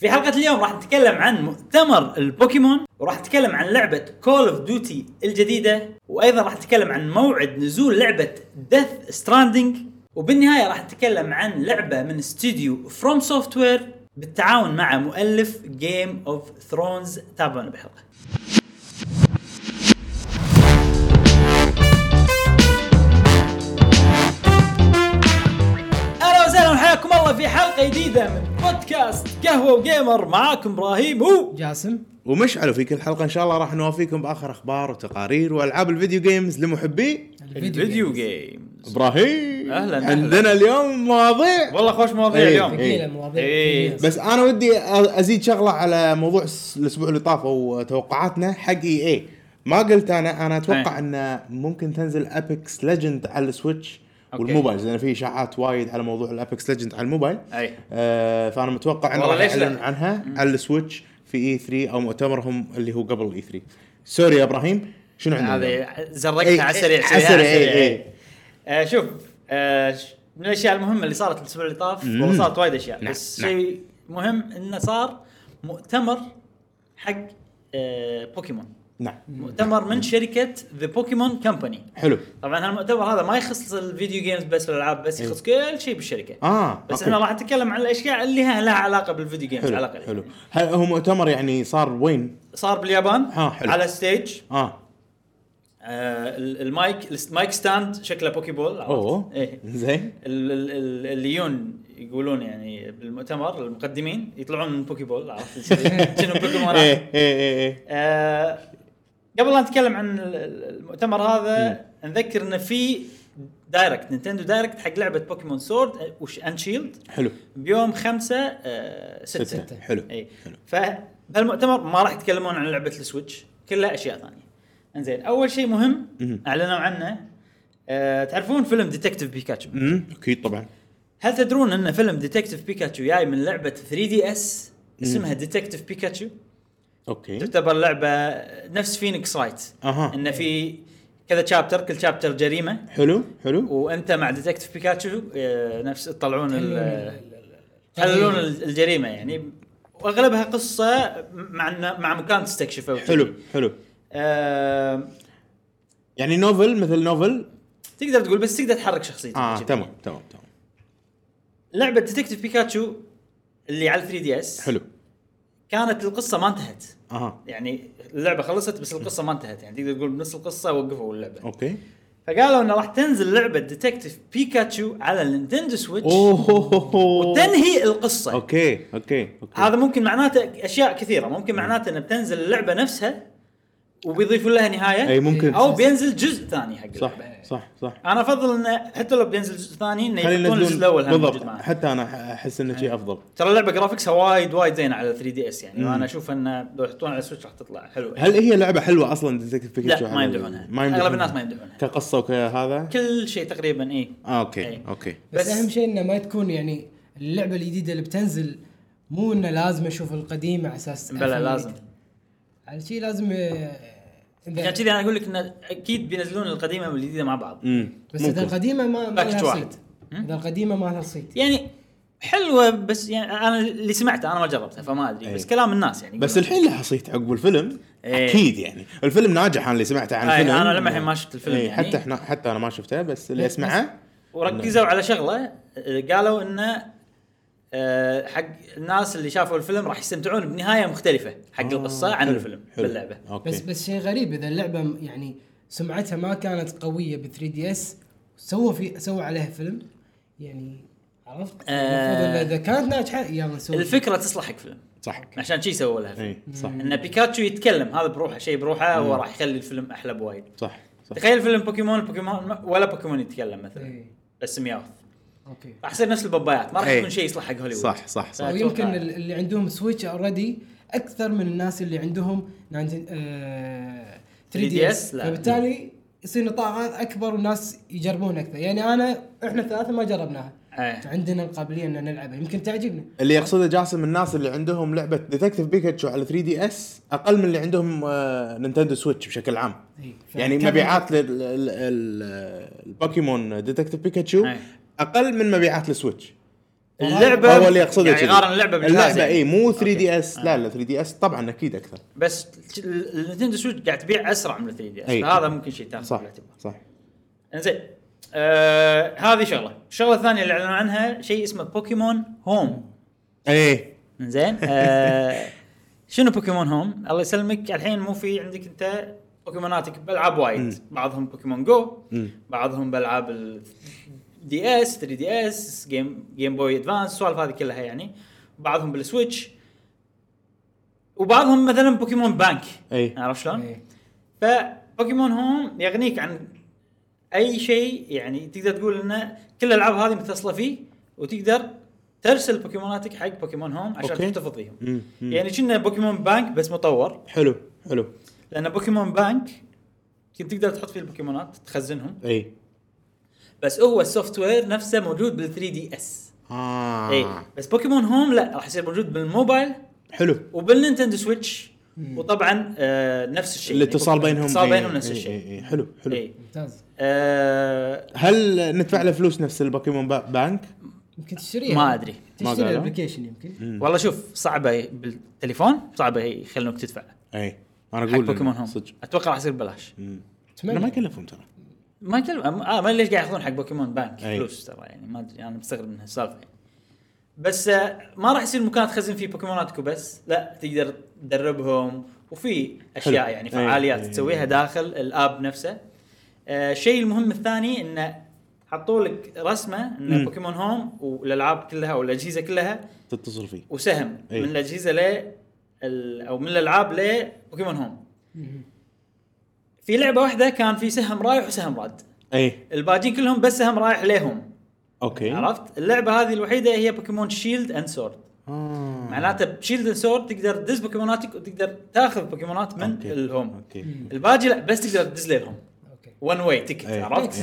في حلقة اليوم راح نتكلم عن مؤتمر البوكيمون وراح نتكلم عن لعبة Call of Duty الجديدة وأيضا راح نتكلم عن موعد نزول لعبة Death Stranding وبالنهاية راح نتكلم عن لعبة من استوديو FromSoftware بالتعاون مع مؤلف Game of Thrones تابعونا بالحلقة أهلا وحياكم الله في حلقة جديدة من بودكاست قهوة و gamer معاكم إبراهيم و جاسم ومشعل وفي كل حلقة إن شاء الله راح نوافيكم بآخر أخبار وتقارير وألعاب ال video games لمحبي ال video game إبراهيم أهلاً، أهلاً. عندنا اليوم مواضيع والله خوش مواضيع إيه، اليوم إيه. ثقيلة مواضيع إيه. ثقيلة. بس أنا ودي أزيد شغلة على موضوع الأسبوع اللي طاف وتوقعاتنا حق EA ما قلت أنا أنا أتوقع أي. إن ممكن تنزل Apex Legends على ال Switch. والموبايل لأن في إشاعات وايد على موضوع ال Apex Legend على الموبايل أي آه فأنا متوقع إنه راح؟ يعلن عنها على ال Switch في E3 أو مؤتمرهم اللي هو قبل E3 sorry يا إبراهيم شنو عندنا؟ هذه زرقتها إيه، على السريع على السريع، إيه، إيه. إيه. آه شوف آه من الأشياء المهمة اللي صارت الأسبوع اللي طاف مم. صارت وايد أشياء نعم، بس نعم. شيء مهم إنه صار مؤتمر حق آه بوكيمون نعم. مؤتمر من شركة The Pokemon Company حلو. طبعا هالمؤتمر هذا ما يخص ال video games بس والالعاب بس يخص كل شيء بالشركة. آه بس أوكي. إحنا راح نتكلم عن الأشياء اللي ها- لها علاقة بال video games على حلو الأقل. حلو. هل هو مؤتمر يعني صار وين؟ صار باليابان آه، حلو. على stage آه. آه ال- ال mic ال mic stand شكله Poke Ball؟ أوه. إيه. زين. ال- ال- ال- اللي يجون يقولون يعني بالمؤتمر المقدمين يطلعون من Poke Ball عرفت؟ شنو بوكيمونات إيه إيه إيه إيه. آه قبل لا نتكلم عن ال- ال- المؤتمر هذا نذكر إنه في Direct Nintendo Direct حق لعبة Pokemon Sword و sh- and Shield حلو. بيوم 5 آه 6 ستة. حلو. اي حلو. فبهالمؤتمر ما راح يتكلمون عن لعبة ال Switch كلها أشياء ثانية. إنزين أول شيء مهم. أعلنوا عنه آه تعرفون فيلم Detective Pikachu امم أكيد طبعا. هل تدرون إن فيلم Detective Pikachu جاي من لعبة 3DS اسمها Detective Pikachu okay. تعتبر لعبة نفس Phoenix Wright أها. انه في كذا chapter كل chapter جريمة. حلو حلو. وأنت مع Detective Pikachu آه، نفس تطلعون تحللون ال- الجريمة يعني. وأغلبها قصة مع مع مكان تستكشفه. حلو حلو. آه يعني novel مثل novel تقدر تقول بس تقدر تحرك شخصيتك آه. تمام تمام تمام. لعبة Detective Pikachu اللي على 3DS حلو. كانت القصة ما انتهت. أها. يعني اللعبة خلصت بس القصة ما انتهت. يعني تقدر تقول بنص القصة وقفوا اللعبة. okay. فقالوا إنه راح تنزل لعبة Detective Pikachu على ال Nintendo Switch وتنهي القصة. okay okay okay. هذا ممكن معناته أشياء كثيرة. ممكن معناته إنه بتنزل اللعبة نفسها وبيضيفون لها نهاية. أي ممكن. أو بينزل جزء ثاني حق صح صح صح. أنا أفضل انه حتى لو بينزل جزء ثاني إنه يحطون الجزء الأول بالضبط. حتى أنا أحس إنه شيء أفضل. ترى اللعبة graphics ها وايد وايد زينة على 3DS يعني. وأنا أشوف انه لو يحطونها على ال Switch راح تطلع حلوة. هل هي لعبة حلوة أصلا؟ ديتكتيف بيكاتشو لا ما يمدحونها أغلب الناس ما يمدحونها كقصة وكهذا كل شيء تقريبا اي آه okay إيه. okay. بس, بس- أهم شيء إنه ما تكون يعني اللعبة الجديدة اللي بتنزل مو إنه لازم أشوف القديمة على أساس بلا لازم. الجديد. على شيء لازم آه، إذا- عشان كذي أنا أقول لك انه أكيد بينزلون القديمة والجديدة مع بعض امم بس إذا القديمة ما ما لها واحد. صيت إذا القديمة ما لها صيت يعني حلوة بس يعني أنا اللي سمعته أنا ما جربتها فما أدري بس إيه. كلام الناس يعني بس. الحين لها صيت عقب الفيلم إيه. أكيد يعني الفيلم ناجح أنا اللي سمعته عن أي، الفيلم أنا لما الحين ما شفت الفيلم إيه، يعني. حتى إحنا حتى أنا ما شفته بس اللي بس- أسمعه وركزوا على شغلة آه، قالوا إنه آه، حق الناس اللي شافوا الفيلم راح يستمتعون بنهاية مختلفة حق آه، القصة عن حلو، الفيلم حلو. باللعبة. okay. بس بس شيء غريب إذا اللعبة يعني سمعتها ما كانت قوية ب 3DS سووا في سووا عليها فيلم؟ يعني عرفت؟ آه. إذا كانت ناجحة يلا نسوي الفكرة تصلح حق فيلم. صح. عشان شي سووا لها فيلم. اي صح. إن بيكاتشو يتكلم هذا بروحه شيء بروحه هو راح يخلي الفيلم أحلى بوايد. صح صح. تخيل فيلم بوكيمون بوكيمون ولا بوكيمون يتكلم مثلا. إيه. بس Meowth. okay راح يصير نفس البابايات ما راح إيه. يكون شيء يصلح حق هوليوود صح صح صح. ويمكن ال- اللي عندهم Switch already أكثر من الناس اللي عندهم 19 آه 3DS 3DS. فبالتالي يصير نطاقات أكبر والناس يجربون أكثر يعني أنا إحنا ثلاثة ما جربناها إيه. عندنا القابلية ان نلعبها يمكن تعجبنا اللي يقصده جاسم الناس اللي عندهم لعبة Detective Pikachu على 3DS أقل من اللي عندهم آه، Nintendo Switch بشكل عام إيه. يعني مبيعات لل- ال- ال- ال Pokemon Detective Pikachu أي. أقل من مبيعات ال Switch اللعبه هو اللي يقصده يعني كذي. يقارن اللعبة بالجهاز اللعبة اي. مو 3 okay. دي اس لا لا 3DS طبعا أكيد أكثر بس ال- ال Nintendo Switch قاعد تبيع أسرع من 3DS. فهذا ممكن شيء تاخذ صح بالاعتبار صح إنزين آه هذه شغلة، الشغلة الثانية اللي أعلنوا عنها شيء اسمه Pokemon Home إيه إنزين آه شنو Pokemon Home؟ الله يسلمك الحين مو في عندك أنت بوكيموناتك بالعاب وايد بعضهم Pokemon Go. بعضهم بالعاب ال DS 3DS Game Game Boy Advance السوالف هذه كلها يعني. بعضهم بال Switch. وبعضهم مثلا Pokemon Bank. أي. عرفت شلون؟ ف Pokemon Home يغنيك عن أي شيء يعني تقدر تقول إن كل الألعاب هذه متصلة فيه وتقدر ترسل بوكيموناتك حق Pokemon Home عشان okay. تحتفظ فيهم. يعني كنا Pokemon Bank بس مطور. حلو حلو. لأن Pokemon Bank كنت تقدر تحط فيه البوكيمونات تخزنهم. أي. بس هو ال software نفسه موجود بال 3DS آه. اي بس Pokemon Home لا راح يصير موجود بالموبايل حلو. وبال Nintendo Switch وطبعا آه نفس الشيء. الاتصال يعني بينهم الاتصال بينهم نفس إيه، الشيء. إيه، إيه، حلو حلو. اي ممتاز. آه هل ندفع له فلوس نفس البوكيمون Ba- Bank؟ يمكن تشتريها. ما أدري. ما تشتري؟ ال application يمكن. والله شوف صعبة بالتليفون صعبة يخلونك تدفع. اي أنا حق أقول Pokemon Home صدق. أتوقع راح يصير ببلاش. مم. أنا ما يكلفهم ترى. ما يكلم آه ما ليش قاعد ياخذون حق Pokemon Bank أي. فلوس ترى يعني ما أدري أنا مستغرب من هالسالفة يعني. بس آه ما راح يصير مكان تخزن فيه بوكيموناتك وبس لا تقدر تدربهم وفي أشياء حلو. يعني. فعاليات أي. تسويها داخل ال app نفسه آه الشيء المهم الثاني إنه حطوا لك رسمة إن. بوكيمون Home والألعاب كلها والأجهزة كلها تتصل فيه وسهم أي. من الأجهزة ل ال- أو من الألعاب لبوكيمون Home في لعبة واحدة كان في سهم رايح وسهم راد أي. الباجين كلهم بس سهم رايح لهم. okay. عرفت؟ اللعبة هذه الوحيدة هي بوكيمون Shield and Sword. معناته ب Shield and Sword تقدر تدز بوكيموناتك وتقدر تاخذ بوكيمونات من okay. ال Home okay. الباقي لا بس تقدر تدز لهم. okay. one way ticket أي. عرفت.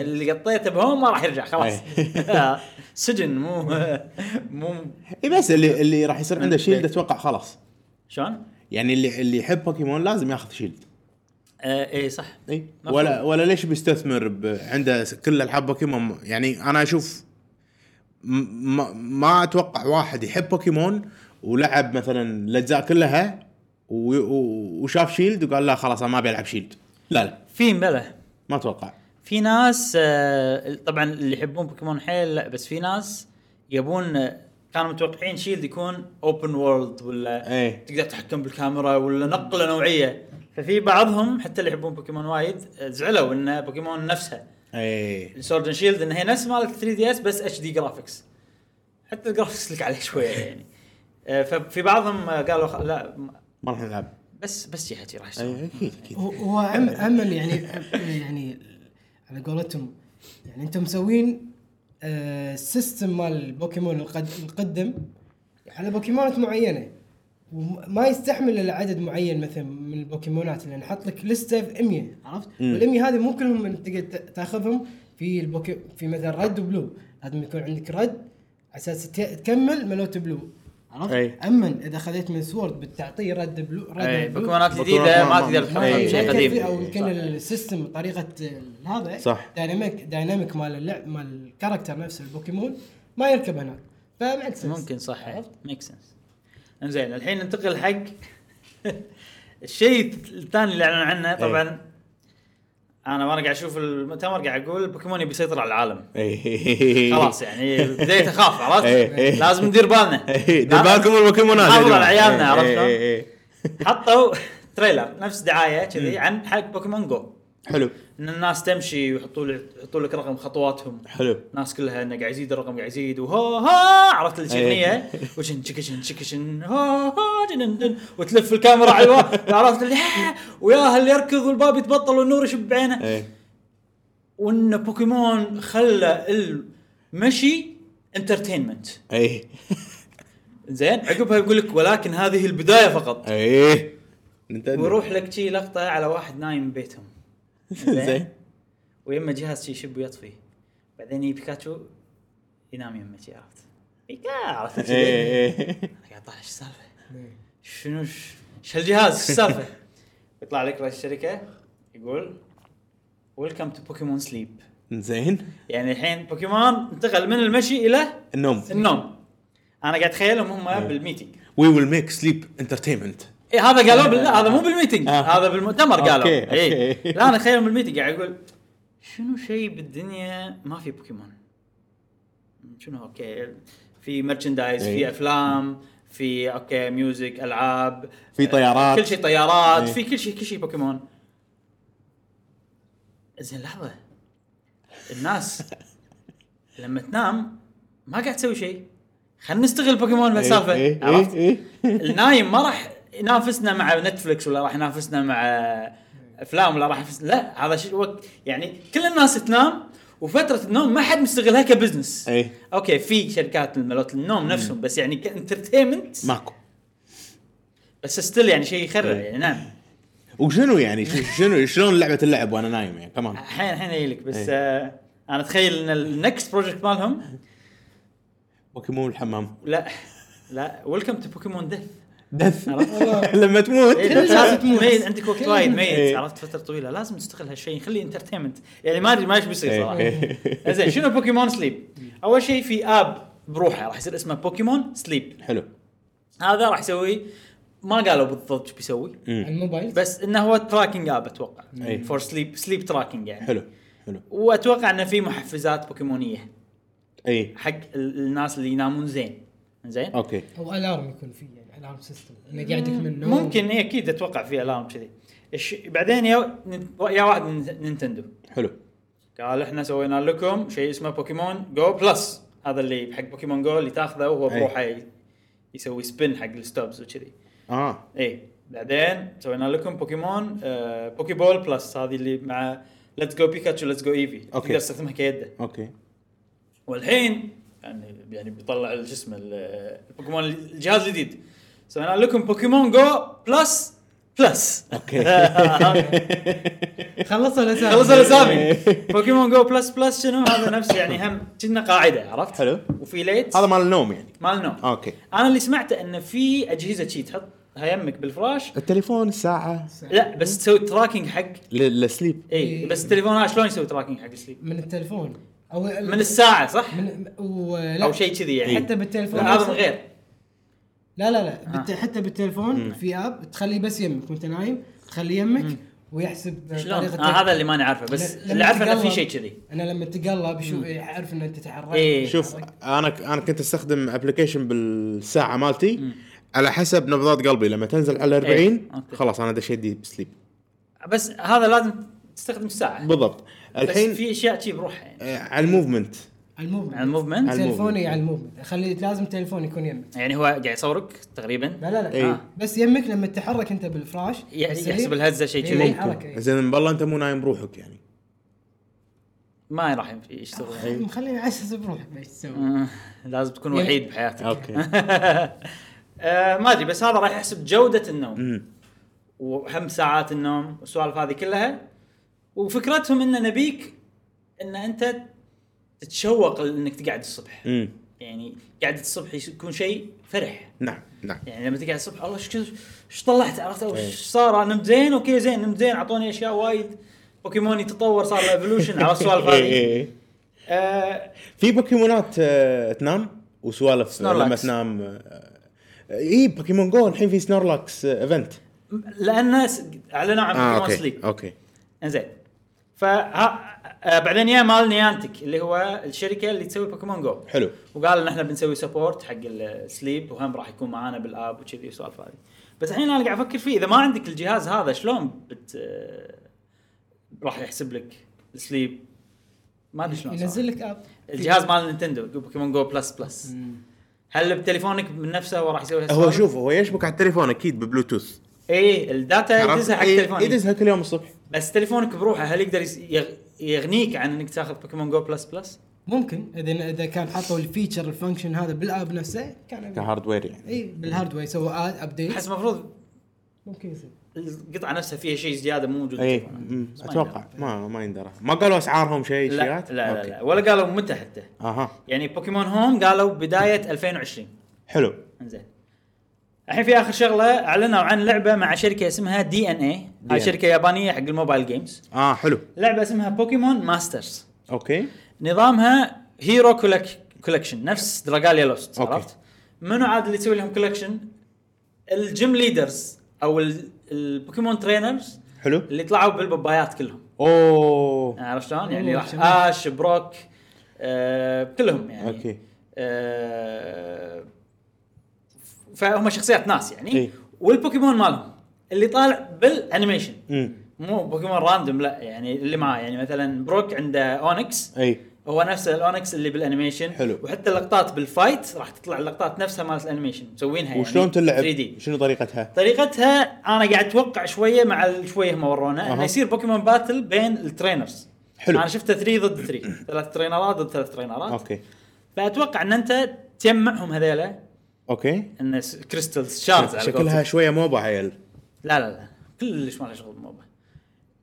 اللي قطيته ب Home ما راح يرجع خلاص. سجن مو مو إي بس اللي اللي راح يصير عنده Shield أتوقع خلاص. شلون؟ يعني اللي اللي يحب بوكيمون لازم ياخذ Shield آه اي صح. اي. ولا ولا ليش بيستثمر ب- عنده كل العاب بوكيمون؟ يعني أنا أشوف ما, ما أتوقع واحد يحب بوكيمون ولعب مثلا الأجزاء كلها و- و- وشاف Shield وقال لا خلاص أنا ما أبي ألعب Shield. لا لا. في بلا ما أتوقع. في ناس آه، طبعا اللي يحبون بوكيمون حيل لا بس في ناس يبون آه، كانوا متوقعين Shield يكون open world ولا إيه. تقدر تتحكم بالكاميرا ولا نقلة نوعية. ففي بعضهم حتى اللي يحبون بوكيمون وايد آه، زعلوا إن بوكيمون نفسها إيه. Sword Shield إن هي نفس مالت 3DS بس HD graphics حتى ال graphics لك عليه شوية يعني. آه، ففي بعضهم آه، قالوا خ- لا ما راح نلعب بس بس حكي راح يسوون اي أكيد أكيد. هو- هو أم أمل يعني يعني على قولتهم. يعني أنتم مسوين آه، system مال البوكيمون القد- القدم على بوكيمونات معينة. وما يستحمل إلا عدد معين مثلا من البوكيمونات لأن حط لك لسته في 100 عرفت؟ مم. وال 100 هذه مو كلهم تقدر تاخذهم في البوكي في مثلا رد وبلو لازم يكون عندك رد على أساس تكمل ملوت بلو عرفت؟ أي. أما إذا خذيت من سورد بتعطيه رد بلو رد أي بلو بوكيمونات جديدة ما- تقدر تحطها أي. بشيء يمكن قديم أو يمكن. السيستم طريقة هذا صح. دايناميك دايناميك مال اللعب مال الكاركتر نفسه البوكيمون ما يركب هناك فمعك سنس ممكن صح ميك سنس إنزين الحين ننتقل حق الشيء الثاني اللي اعلنوا عنه. طبعا أنا وأنا قاعد أشوف المؤتمر قاعد أقول بوكيمون يبي يسيطر على العالم. إيه. خلاص يعني بديت اخاف عرفت؟ إيه، إيه. لازم ندير بالنا. إيه، دير بالكم البوكيمونات نحافظ. على عيالنا إيه، عرفت إيه،؟ إيه، إيه. حطوا trailer نفس دعاية كذي عن حق بوكيمون جو. حلو. إن الناس تمشي ويحطوا لك يحطوا لك رقم خطواتهم. حلو. الناس كلها إنه قاعد يزيد الرقم قاعد يزيد وها ها عرفت إيه. الاغنيه وشن شكشن شكشن ها ها وتلف الكاميرا على الوا- عرفت اللي ها وياها اللي يركض والباب يتبطل والنور يشب بعينه إيه. وإن بوكيمون خلى المشي entertainment إيه. زين عقبها يقول لك ولكن هذه البداية فقط. إيه. نينتندو. ويروح لك شي لقطة على واحد نايم ببيتهم. زين. ويما جهاز شي يشب ويطفي بعدين يجي بيكاتشو ينام يمه شي عرفت؟ بيكا عرفت إيه أنا قاعد طالع إيش السالفة؟ شنو ش- إيش هالجهاز إيش السالفة؟ يطلع لك رئيس الشركة يقول welcome to Pokémon Sleep زين. يعني الحين بوكيمون انتقل من المشي إلى النوم. النوم. أنا قاعد اتخيلهم هم بالميتنج وي ويل ميك سليب انترتينمنت إيه هذا قالوا بال... لا هذا مو بال meeting آه. هذا بالمؤتمر قالوا okay، إيه. لا أنا اتخيلهم بال meeting قاعد يقول شنو شيء بالدنيا ما في بوكيمون شنو okay في merchandise إيه. في أفلام في okay music ألعاب في طيارات. كل شيء طيارات إيه. في كل شيء كل شيء بوكيمون زين لحظة الناس لما تنام ما قاعد تسوي شيء خلينا نستغل بوكيمون بهالسالفه إيه، إيه، عرفت؟ إيه. النايم ما راح ينافسنا مع نتفلكس ولا راح ينافسنا مع أفلام ولا راح ينافسنا لا هذا شيء وقت يعني كل الناس تنام وفترة النوم ما حد مستغلها ك business. إيه. okay في شركات مالت النوم نفسهم بس يعني ك entertainment. ماكو. بس still يعني شيء يخرع. يعني نعم. وشنو يعني؟ شنو شلون لعبة اللعب وأنا نايم يعني؟ كمان الحين الحين أجي لك بس. آه أنا أتخيل إن ال next project مالهم بوكيمون الحمام. لا لا welcome to Pokémon Death death عرفت؟ لما تموت. إيه، كل بس الناس لازم تموت. ميت عندك وقت وايد ميت. إيه. عرفت؟ فترة طويلة. لازم تستغل هالشيء خليه entertainment يعني ما أدري ما إيش بيصير صراحة. إيه. زين شنو بوكيمون Sleep؟ أول شيء في app بروحه راح يصير اسمه بوكيمون Sleep حلو. هذا راح يسوي ما قالوا بالضبط إيش بيسوي. الموبايل؟ بس إنه هو tracking app أتوقع. إيه. for sleep sleep tracking يعني. حلو حلو. وأتوقع إنه في محفزات بوكيمونيه اي حق ال- الناس اللي ينامون زين. زين؟ okay. أو alarm يكون فيه. alarm system انه قاعدك من النوم ممكن اي أكيد أتوقع في alarm كذي. الش- بعدين يا يا واحد من نينتندو. حلو. قال إحنا سوينا لكم شيء اسمه بوكيمون Go Plus هذا اللي حق بوكيمون جو اللي تاخذه وهو أي. بروحه ي- يسوي spin حق ال stops وكذي. آه. اي بعدين سوينا لكم بوكيمون آه Poké Ball Plus هذه اللي مع Let's Go Pikachu Let's Go Eevee okay. تقدر تستخدمها كيده. okay. والحين يعني يعني بيطلع شو اسمه ال- البوكيمون الجهاز الجديد. سوينا لكم Pokémon GO Plus Plus okay خلصوا الأسامي. خلصوا الأسامي. Pokémon GO Plus Plus شنو؟ هذا نفس يعني هم كنا قاعدة عرفت؟ حلو. وفي light هذا مال النوم يعني. مال نوم okay أنا اللي سمعته إنه في أجهزة شي تحطها يمك بالفراش. التليفون الساعة. لا بس تسوي tracking حق. ل- لل sleep. إي إيه. بس التليفون هذا شلون يسوي tracking حق ال sleep؟ من التليفون. أو من الساعة صح؟ من ولا أو شيء كذي يعني. حتى بالتليفون لا هذا غير. لا لا لا. بالت... حتى بالتليفون في app تخليه بس يمك وانت نايم تخليه يمك ويحسب شلون؟ آه هذا اللي ماني عارفه بس اللي عارفه إنه في شيء كذي. أنا لما تقلب يشوف يعرف ان أنت تتحرك إيه. شوف أنا أنا كنت أستخدم application بالساعة مالتي على حسب نبضات قلبي. لما تنزل على 40 إيه، okay. خلاص أنا دش يدي ب sleep. بس هذا لازم تستخدم الساعة. بالضبط. الحين في أشياء شي بروحها يعني. آه، على ال movement. ال movement. على ال movement؟ على تليفوني على ال movement. خلي لازم تليفون يكون يمك. يعني هو قاعد يصورك تقريبا؟ لا لا لا. إيه. آه. بس يمك لما تتحرك انت بالفراش يعني يحسب الهزة شيء كذي. إيه. زين بالله انت مو نايم بروحك يعني. ما راح يشتغل مخليني احسس بروحك إيش تسوي. آه، لازم تكون وحيد بحياتك. okay. آه، ما أدري بس هذا راح يحسب جودة النوم. وهم ساعات النوم والسوالف هذه كلها. وفكرتهم إن نبيك إن أنت تتشوق انك تقعد الصبح. أمم. يعني قعدة الصبح يكون شيء فرح. نعم نعم. يعني لما تقعد الصبح الله إيش طلعت؟ عرفت؟ أو إيه. إيش صار؟ أنا نمت زين okay زين نمت زين أعطوني أشياء وايد. بوكيمون يتطور صار له evolution عرفت السوالف إيه، هذه. إيه. آه، في بوكيمونات آه، تنام؟ وسوالف آه، لما. تنام آه، اي Pokémon GO الحين في Snorlax آه، event لأن س- اعلنوا عن Pokémon okay Sleep okay. إنزين. ف بعدين يا مال Niantic اللي هو الشركة اللي تسوي Pokémon GO حلو. وقال ان إحنا بنسوي support حق ال sleep وهم راح يكون معانا بال app وكذي والسوالف هذه. بس الحين أنا قاعد أفكر فيه إذا ما عندك الجهاز هذا شلون بت راح يحسب لك ال sleep ما أدري شلون ينزل. لك app الجهاز مال Nintendo Pokémon GO Plus Plus هل بتليفونك من نفسه هو راح يسوي هو؟ شوف هو يشبك على التليفون أكيد ببلوتوث. اي ال data؟ يدزها حق إيه، تليفونك. يدزها كل يوم الصبح. بس تليفونك بروحه هل يقدر يغ- يغنيك عن إنك تاخذ Pokémon GO Plus Plus؟ ممكن. إذا إذا كان حطوا ال feature ال function هذا بال app نفسه كان ك hardware يعني. إي بال hardware يسووا أد update أحس المفروض ممكن يصير. القطعة نفسها فيها شيء زيادة مو موجود إي أتوقع. ما ما يندرى. ما قالوا أسعارهم شيء لا شيات لا لا, okay. لا. ولا قالوا متى حتى. أها. يعني Pokémon Home قالوا بداية 2020 حلو. إنزين. الحين في آخر شغلة أعلنوا عن لعبة مع شركة اسمها DeNA هاي DNA. شركة يابانية حق الموبايل games آه حلو لعبة اسمها Pokémon Masters okay نظامها hero collection نفس Dragalia Lost. عرفت؟ منو عاد اللي يسوي لهم collection؟ ال gym leaders أو ال- ال Pokémon trainers حلو اللي طلعوا بالبابايات كلهم أوه عرفت شلون؟ يعني راح. Ash Brock آه كلهم يعني okay آه فهم شخصيات ناس يعني إي. والبوكيمون مالهم اللي طالع بال animation. مو بوكيمون random لا يعني اللي معاه. يعني مثلا Brock عنده Onix أي. هو نفس ال Onix اللي بال animation. حلو. وحتى اللقطات بال fight راح تطلع اللقطات نفسها مالت ال animation. مسوينها يعني. وشلون تلعب؟ 3D. شنو طريقتها؟ طريقتها أنا قاعد أتوقع شوية مع شوية هم ورونا أها. انه يصير Pokémon battle بين ال trainers. حلو. أنا شفته 3 ضد 3 ثلاث ترينرات ضد ثلاث ترينرات. okay. فأتوقع إن أنت تجمعهم هذيلا. okay. إن crystals shards على شكلها. شوية MOBA عيل لا لا لا. كلش ما له شغل بال MOBA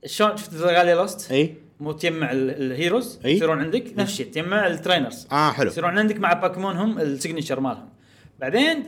شلون شفت Dragalia Lost؟ إي. مو تجمع ال- ال heroes إي. يصيرون عندك؟ نفس الشيء تجمع ال trainers آه حلو. يصيرون عندك مع بوكيمونهم ال signature مالهم. بعدين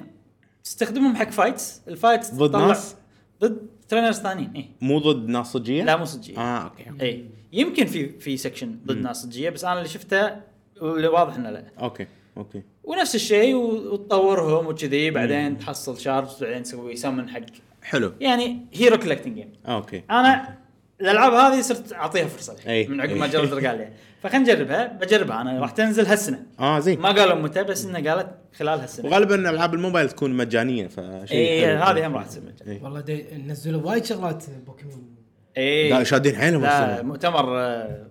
تستخدمهم حق fights ال fights ضد ناس؟ ضد trainers ثانيين إي. مو ضد ناس صجية؟ لا مو صجية. آه okay إي. يمكن في في section ضد ناس صجية بس أنا اللي شفته واضح إنه لا. okay okay. ونفس الشيء وتطورهم وكذي بعدين تحصل shards بعدين تسوي سمن حق حلو يعني hero collecting game okay أنا الألعاب هذه صرت أعطيها فرصة أي. من عقب ما أي. جربت Dragalia فخلينا نجربها بجربها أنا راح تنزل هالسنة آه زين ما قالوا متى بس إنها قالت خلال هالسنة وغالبا ألعاب الموبايل تكون مجانية فشيء اي حلو. هذه هم راح تصير مجانية. إي. والله دي نزلوا وايد شغلات بوكيمون اي لا شادين حيلهم لا. مؤتمر آه،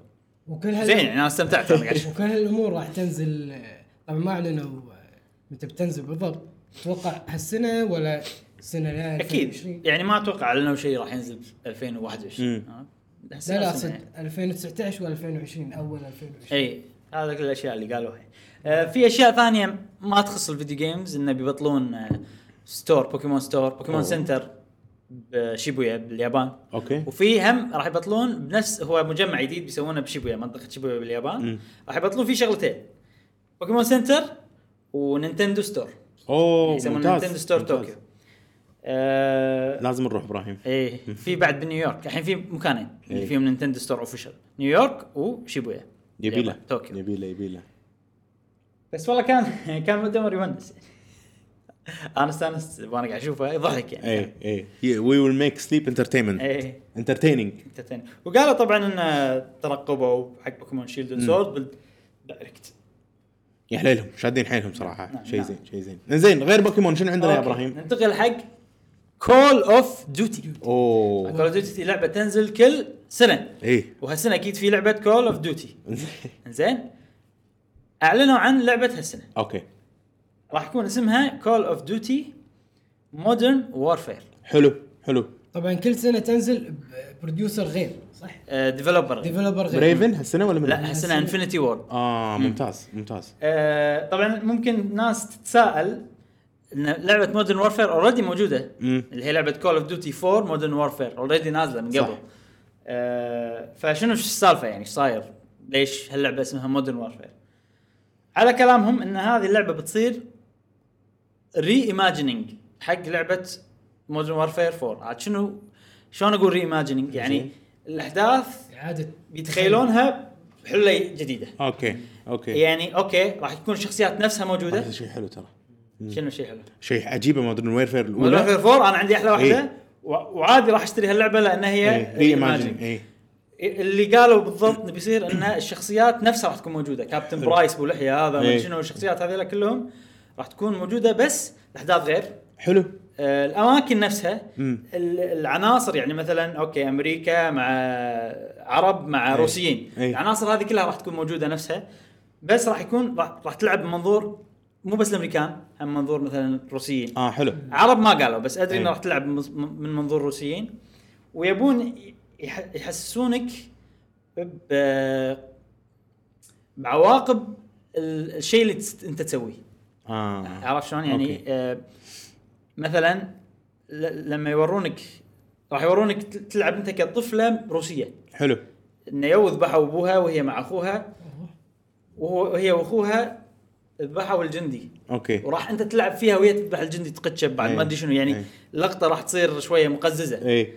وكل هال... زين يعني أنا استمتعت أنا. وكل هالأمور راح تنزل طبعا ما أعلنوا متى بتنزل بالضبط أتوقع هالسنة ولا السنة لا أكيد. يعني ما أتوقع اعلنوا شيء راح ينزل ب 2021 مم. آه. لا لا اقصد 2019 و2020 أول 2020 إي هذا كل الأشياء اللي قالوها. آه، في أشياء ثانية ما تخص ال video games إنه بيبطلون آه، store Pokémon Store Pokémon أوه. Center بشيبويا باليابان. okay. وفي هم راح يبطلون بنفس هو مجمع جديد بيسوونه بشيبويا منطقة شيبويا باليابان. راح يبطلون فيه شغلتين. Pokémon Center و Nintendo Store أوه يسمونه ممتاز. Nintendo Store ممتاز. طوكيو آه لازم نروح إبراهيم. إيه في بعد بنيويورك. الحين في مكانين. اللي إيه. فيهم Nintendo Store official. نيويورك وشيبويا. يبي له اليابان، طوكيو. يبي له يبي له بس والله كان كان مؤتمر يونس أنا استأنست وأنا قاعد أشوفه يضحك يعني. اي اي we will make sleep entertainment إيه. entertaining entertain وقالوا طبعا إن ترقبوا حق Pokemon Shield and Sword بال Direct يا حليلهم. شادين حيلهم صراحة. نعم، شيء نعم. زين شيء زين. زين غير بوكيمون شنو عندنا يا إبراهيم؟ ننتقل حق Call of Duty أوه. Call of Duty لعبة تنزل كل سنة. إيه. وهالسنة أكيد في لعبة Call of Duty زين أعلنوا عن لعبه هالسنة. أوكي. راح يكون اسمها Call of Duty Modern Warfare حلو حلو. طبعا كل سنة تنزل producer غير صح؟ developer developer غير. Raven هالسنة ولا من لا هالسنة Infinity Ward آه ممتاز ممتاز. آه طبعا ممكن ناس تتساءل إن لعبة Modern Warfare already موجودة مم. اللي هي لعبة Call of Duty 4 Modern Warfare already نازلة من صح. قبل آه فشنو السالفة يعني إيش صاير؟ ليش هاللعبة اسمها Modern Warfare؟ على كلامهم إن هذه اللعبة بتصير reimagining حق لعبة Modern Warfare 4 عاد شنو شلون أقول reimagining يعني. الأحداث إعادة بيتخيلونها بحله جديدة أوكي أوكي يعني أوكي راح تكون الشخصيات نفسها موجودة هذا شيء حلو ترى شنو شيء حلو؟ شيء عجيبه Modern Warfare Modern الأولى Warfare 4 أنا عندي أحلى واحدة إيه. و- وعادي راح أشتري هاللعبة لأن هي إيه reimagining. إيه اللي قالوا بالضبط بيصير إن الشخصيات نفسها راح تكون موجودة كابتن برايس ابو لحيه هذا إيه. أدري شنو الشخصيات هذيلا كلهم راح تكون موجودة بس الأحداث غير حلو آه، الأماكن نفسها مم. العناصر يعني مثلا أوكي أمريكا مع عرب مع إيه. روسيين إيه. العناصر هذه كلها راح تكون موجودة نفسها بس راح يكون راح, راح تلعب بمنظور مو بس الأمريكان هم منظور مثلا الروسيين. آه حلو. عرب ما قالوا بس أدري إنه إيه. راح تلعب من منظور روسيين ويبون يح- يحسسونك ب- بعواقب ال- الشيء اللي أنت تسويه. آه. عرفت شلون؟ يعني. آه مثلا ل- لما يورونك راح يورونك ت- تلعب أنت كطفلة روسية. حلو. إنه يو ذبحوا أبوها وهي مع أخوها وهو وهي وأخوها ذبحوا الجندي أوكي. وراح أنت تلعب فيها وهي تذبح الجندي تقتشب بعد إيه. ما أدري شنو يعني. إيه. اللقطه راح تصير شوية مقززة. إيه.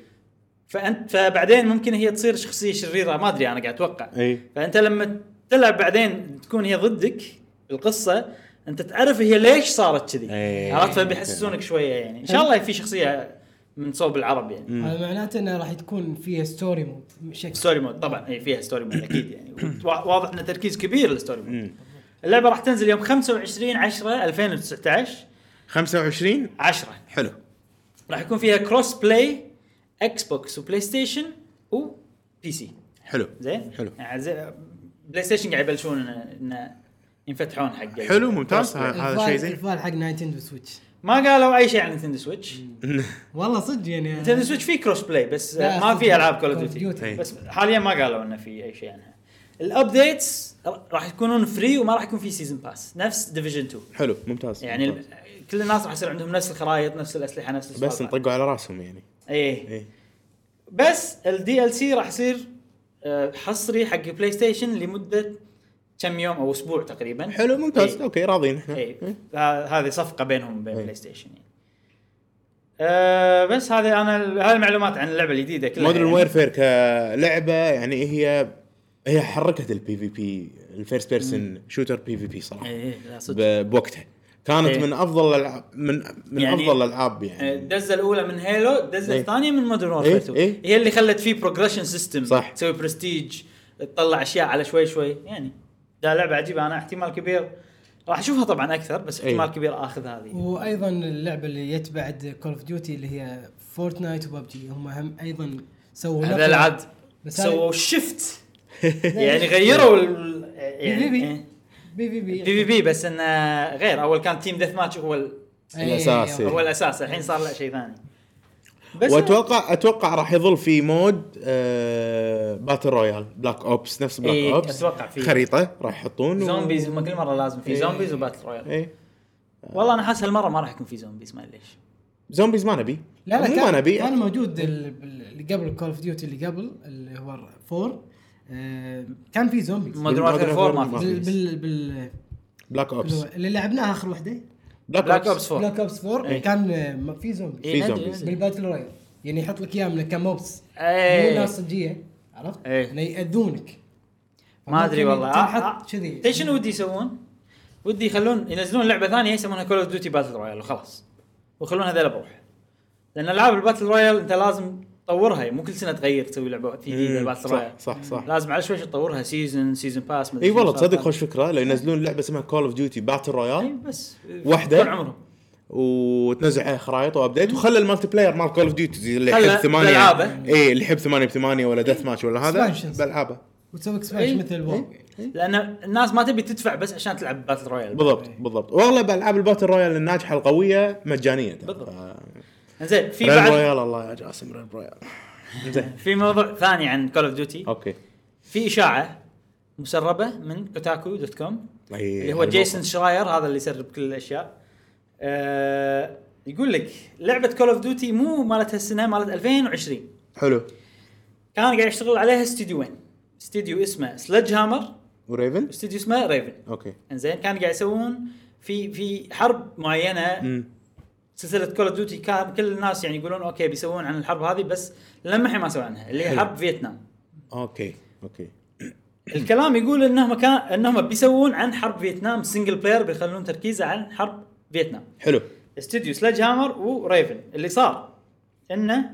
فأنت فبعدين ممكن هي تصير شخصية شريرة ما أدري أنا قاعد أتوقع. إيه. فأنت لما تلعب بعدين تكون هي ضدك بالقصة أنت تعرف هي ليش صارت كذي. إيه. عرفت؟ فبيحسسونك شوية يعني. إن شاء الله في شخصية من صوب العرب يعني. هذا معناته إنه راح تكون فيها story mode شكل. story mode طبعا. اي فيها story mode أكيد يعني. وا- واضح ان تركيز كبير لل story mode. اللعبة راح تنزل يوم 25 10 2019 25 10 حلو. راح يكون فيها cross play Xbox و PlayStation و PC حلو. زين؟ حلو. يعني زي PlayStation قاعد يبلشون انه ينفتحون حق حلو، ممتاز. هذا شيء زين. الفال حق Nintendo Switch. ما قالوا أي شيء عن Nintendo Switch. والله صدق يعني. Nintendo Switch فيه cross play بس ما. في ألعاب Call of Duty. بس حاليا ما قالوا إنه في أي شيء عنها. ال updates راح يكونون free وما راح يكون في season pass نفس Division 2 حلو ممتاز يعني ممتاز. كل الناس راح يصير عندهم نفس الخرائط نفس الأسلحة نفس بس السوالف. نطقوا على راسهم يعني إيه إيه بس ال DLC راح يصير آه، حصري حق PlayStation لمدة كم يوم أو أسبوع تقريبا حلو ممتاز إيه. أوكي راضيين إحنا إيه ه- هذه صفقة بينهم وبين إيه. PlayStation يعني. أه بس هذه أنا هذه المعلومات عن اللعبة الجديدة كلها Modern يعني. Warfare كلعبة يعني هي هي حركت ال PvP ال first person shooter PvP صراحة. إيه إيه، لا صدق. ب- بوقتها. كانت إيه. من أفضل الالعاب من من يعني- أفضل الألعاب يعني. الدزة الأولى من Halo الدزة إيه. الثانية من Modern إيه، Warfare 2 إيه. هي اللي خلت فيه progression system صح. تسوي برستيج تطلع أشياء على شوي شوي. يعني ده لعبة عجيبة أنا احتمال كبير. راح أشوفها طبعا أكثر بس إيه. احتمال كبير آخذ هذه. وأيضا اللعبة اللي جت بعد Call of Duty اللي هي Fortnite و PUBG هم هم أيضا سووا هذا هذا- سووا shift يعني غيروا ال- يعني بي. إيه. بي في بي بي في بي بس انه غير أول كان team deathmatch هو إيه. هو الأساس الحين صار له شيء ثاني بس واتوقع أتوقع راح يظل في mode آه battle royale Black Ops نفس Black إيه، Ops أتوقع فيه. خريطة راح يحطون و- zombies هم كل مرة لازم في إيه. zombies و battle royale إيه والله أنا حاسس هالمرة ما راح يكون في zombies ما ليش زومبيز ما نبي لا لا كان ما نبي كان موجود اللي قبل كول اوف ديوتي اللي قبل اللي هو 4 آه، كان في زومبيز. مودرن Modern وورفير 4 Warfare ما بال في بال بال بلاك اوبس اللي لعبناها آخر وحدة. بلاك اوبس 4 بلاك اوبس 4 إيه. كان آه، في زومبي إيه، في زومبيز. ندري. بالباتل رويال. يعني يحط لك اياه من كموبس. مو إيه ناس صجيه عرفت؟ إيه. يعني يأذونك. ما أدري والله. آه، آه. تنحط كذي. تدري شنو ودي يسوون؟ ودي يخلون ينزلون لعبة ثانية يسمونها Call of Duty battle royale وخلاص. ويخلون هذول بروح لأن ألعاب ال battle royale أنت لازم تطورها مو كل سنة تغير تسوي لعبة جديدة royale صح صح صح. لازم على شوي شوي تطورها season season pass إي والله تصدق خوش فكرة. لو ينزلون لعبة اسمها Call of Duty battle إي royale بس واحدة؟ طول عمرهم. وتنزل عليها خرائط و update وخلى ال multiplayer مال Call of Duty اللي يحب ثمانية. إي اللي يحب ثمانية بثمانية ولا deathmatch ولا هذا. بألعابه. وتسوي expansion إيه. مثل WoW لأن الناس ما تبي تدفع بس عشان تلعب battle royale بالضبط بالضبط. واغلب العاب ال battle royale الناجحة القوية مجانية. بالضبط. ف- زين في بعد رويال الله يا جاسم ريل رويال زين في موضوع ثاني عن Call of Duty okay. في إشاعة مسربة من Kotaku dot com اللي هو جيسون. شراير هذا اللي يسرب كل الأشياء. آه يقول لك لعبة Call of Duty مو مالت هالسنه مالت 2020 حلو. كان قاعد يشتغل عليها استديوين استديو اسمه Sledgehammer و Raven واستديو اسمه Raven okay. إنزين كان قاعد يسوون في في حرب معينة امم سلسلة Call of Duty كان كل الناس يعني يقولون okay بيسوون عن الحرب هذه بس لما ما سووا عنها اللي هي. حرب فيتنام. okay okay. الكلام يقول انهم كان انهم بيسوون عن حرب فيتنام single player بيخلون تركيزه عن حرب فيتنام. حلو. استوديو Sledgehammer و Raven اللي صار إنه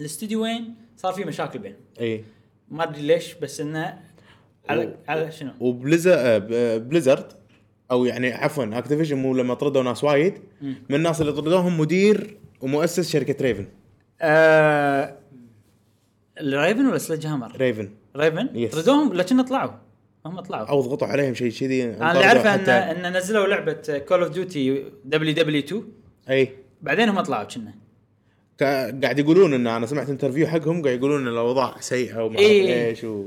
الاستديوين صار في مشاكل بينهم. إي. ما أدري ليش بس إنه على و- على شنو؟ و Blizzard آه، Blizzard أو يعني عفوا Activision مو لما طردوا ناس وايد. من الناس اللي طردوهم مدير ومؤسس شركة Raven آه ال Raven ولا Sledgehammer؟ Raven Raven Yes. ردوهم لكن طلعوا هم طلعوا أو ضغطوا عليهم شيء كذي أنا اللي أعرفه ان إن نزلوا لعبة Call of Duty WW 2 أي بعدين هم طلعوا كنا قاعد يقولون إن أنا سمعت interview حقهم قاعد يقولون إن الأوضاع سيئة وما إيه. اعرف إيش و...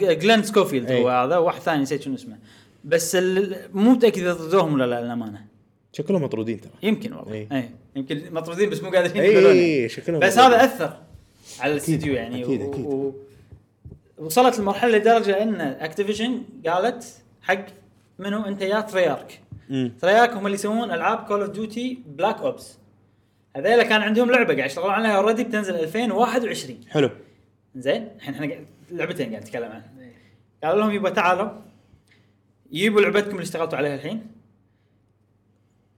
إيه. جلين سكوفيلد هو إيه. هذا واحد ثاني نسيت شنو اسمه بس ال- مو متأكد إذا طردوهم ولا لا للأمانة. شكلهم مطرودين ترى. يمكن والله. إيه. اي يمكن مطرودين بس مو قادرين اي يقولون. اي شكلهم بس مطرودين. هذا أثر على الاستديو يعني. أكيد، و- أكيد. و- وصلت المرحله لدرجة إن Activision قالت حق منو؟ أنت يا Treyarch. Treyarch هم اللي يسوون ألعاب Call of Duty Black Ops هذيلا كان عندهم لعبة قاعد يشتغلون عليها already بتنزل 2021 حلو. زين الحين إحنا لعبتين قاعد نتكلم عنها. قالوا لهم يبا تعالوا يجيبوا لعبتكم اللي اشتغلتوا عليها الحين.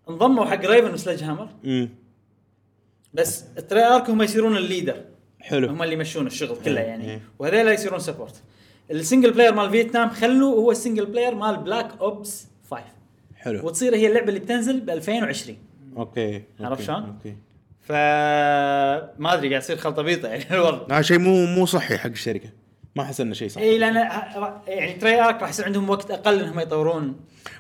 انضموا حق Raven و Sledgehammer امم بس ال Treyarch هم يصيرون ال leader. حلو. هم اللي يمشون الشغل كله إيه، يعني. إيه. وهذول يصيرون support ال single player مال فيتنام خلوه هو ال single player مال Black Ops 5 حلو. وتصير هي اللعبة اللي بتنزل ب 2020 okay عرفت شلون؟ okay. ف ما أدري قاعد يصير خلطة بيضة يعني الوضع. هذا شيء مو مو صحي حق الشركة. ما أحس إنه شيء صح. اي لأن ه- يعني Treyarch راح يصير عندهم وقت أقل انهم يطورون.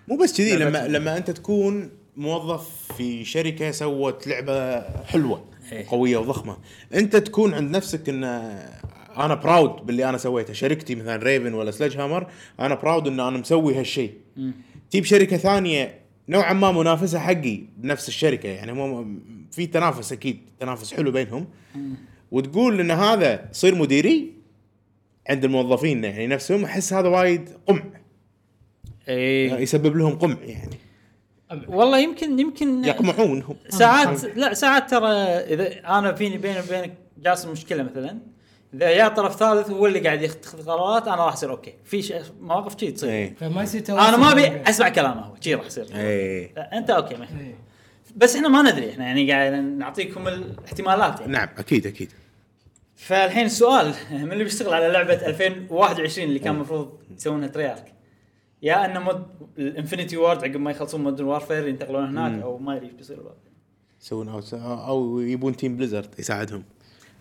مو بس كذي لما. لما أنت تكون موظف في شركة سوت لعبة حلوة إيه. قوية وضخمة أنت تكون عند نفسك إن أنا براود باللي أنا سويته. شركتي مثلا ريفن ولا سلج هامر أنا براود إن أنا مسوي هالشيء. تجيب شركة ثانية نوعا ما منافسة حقي بنفس الشركة يعني هم في تنافس أكيد تنافس حلو بينهم. وتقول إن هذا صير مديري عند الموظفين يعني نفسهم أحس هذا وايد قمع. اي يسبب لهم قمع يعني. والله يمكن يمكن يقمعون هم. ساعات لا ساعات ترى إذا أنا فيني بيني وبينك جالس مشكلة مثلا إذا يا طرف ثالث هو اللي قاعد يتخذ قرارات أنا راح أصير okay. في ش- مواقف شي تصير. إيه. فما يصير أنا ما أبي أسمع كلامه هو شي راح يصير. إيه. أنت okay ما إيه. بس إحنا ما ندري إحنا يعني قاعد نعطيكم الاحتمالات يعني. نعم أكيد أكيد. فالحين السؤال من اللي بيشتغل على لعبة 2021 اللي كان المفروض يسوونها Treyarch يا ان مود ال Infinity Ward عقب ما يخلصون Modern Warfare ينتقلون هناك أو ما أدري إيش بيصير. يسوون أو, أو يبون team Blizzard يساعدهم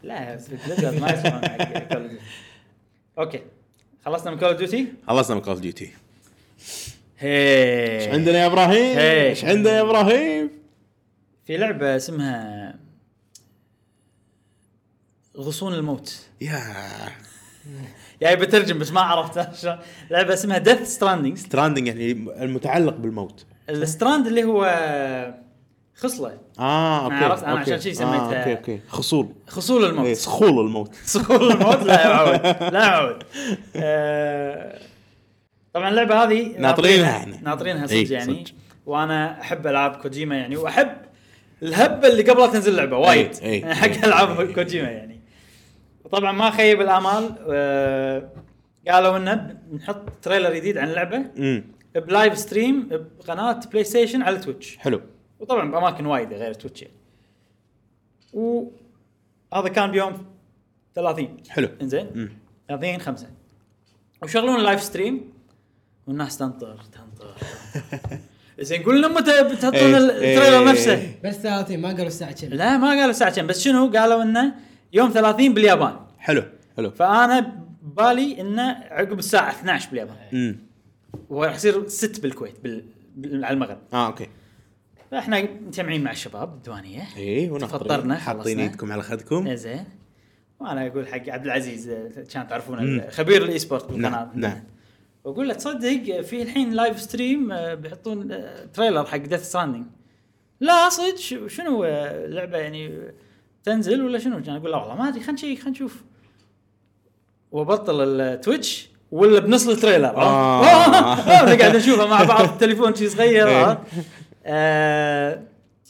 لا Blizzard ما يسمعون حق Call of okay خلصنا من Call of Duty؟ خلصنا من كول اوف ديوتي إيش عندنا يا إبراهيم؟ إيش عندنا يا إبراهيم؟ في لعبة اسمها غصون الموت. يا. يعني بترجم بس ما عرفت. لعبة اسمها Death Stranding stranding يعني المتعلق بالموت. ال strand اللي هو خصلة. آه okay عرفت، أنا okay. عشان شي آه، سميتها- okay okay. خصول. خصول الموت. صخول الموت. صخول الموت؟ لا يا معود لا يا معود آه، طبعا اللعبة هذه ناطرينها إحنا. ناطرينها إي، صدق يعني. صدق. وأنا أحب ألعاب كوجيما يعني وأحب الهبة اللي قبل لا تنزل اللعبة وايد. إي، إي. يعني حق ألعاب كوجيما يعني. وطبعا ما خيب الأمال آه، قالوا إنه نحط trailer جديد عن اللعبة ب live stream بقناة PlayStation على Twitch حلو. وطبعا بأماكن وايدة غير Twitch يعني. وهذا كان بيوم 30 حلو. إنزين؟ مم. 30 5 وشغلون live stream والناس تنطر تنطر زين قول لنا متى بتحطون إيه، ال trailer إيه. نفسه؟ بس 30 ما قالوا الساعة كم. لا ما قالوا الساعة كم بس شنو؟ قالوا إنه يوم 30 باليابان. حلو حلو. فأنا ببالي إنه عقب الساعة 12 باليابان. امم وراح يصير 6 بالكويت بال... بال... على المغرب. آه okay. فإحنا مجتمعين مع الشباب بالديوانيه إيه تفطرنا، وناطرين حاطين. إيدكم على خدكم. إيه زين. وأنا أقول حق عبد العزيز آه، كان تعرفون مم. خبير ال esport بالقناة. نعم نعم. وأقول له تصدق في الحين live stream آه، بيحطون آه، trailer حق Death Stranding لا صدق شنو آه، اللعبه يعني تنزل ولا شنو؟ كان أقول لا والله ما أدري خلينا نشيك خلينا نشوف وبطل ال Twitch ولا بنص ال trailer آه. إحنا قاعد نشوفه مع بعض التليفون شي صغير إيه. آه